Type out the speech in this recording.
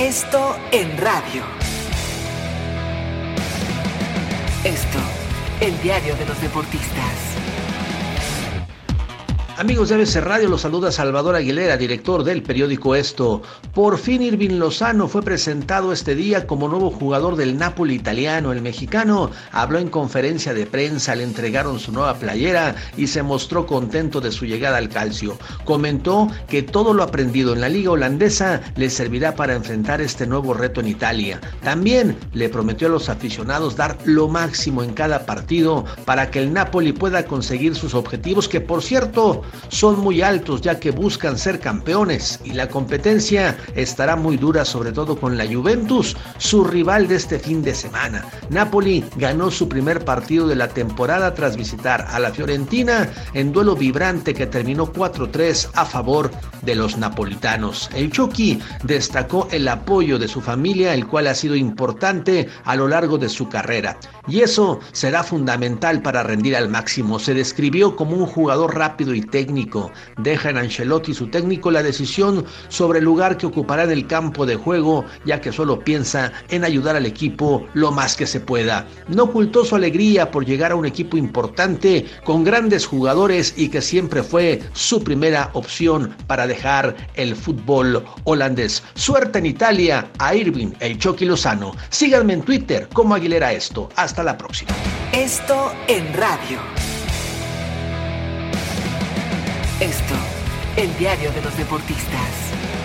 Esto en radio. Esto, el diario de los deportistas. Amigos de ABC Radio, los saluda Salvador Aguilera, director del periódico Esto. Por fin Irving Lozano fue presentado este día como nuevo jugador del Napoli italiano. El mexicano habló en conferencia de prensa, le entregaron su nueva playera y se mostró contento de su llegada al calcio. Comentó que todo lo aprendido en la liga holandesa le servirá para enfrentar este nuevo reto en Italia. También le prometió a los aficionados dar lo máximo en cada partido para que el Napoli pueda conseguir sus objetivos, que por cierto son muy altos ya que buscan ser campeones y la competencia estará muy dura sobre todo con la Juventus, su rival de este fin de semana. Napoli ganó su primer partido de la temporada tras visitar a la Fiorentina en duelo vibrante que terminó 4-3 a favor de los napolitanos. El Chucky destacó el apoyo de su familia, el cual ha sido importante a lo largo de su carrera. Y eso será fundamental para rendir al máximo. Se describió como un jugador rápido y técnico. Deja en Ancelotti su técnico la decisión sobre el lugar que ocupará en el campo de juego, ya que solo piensa en ayudar al equipo lo más que se pueda. No ocultó su alegría por llegar a un equipo importante con grandes jugadores y que siempre fue su primera opción para dejar el fútbol holandés. Suerte en Italia a Irving El Chucky Lozano. Síganme en Twitter como Aguilera Esto. Hasta la próxima. Esto en radio. Esto, el diario de los deportistas.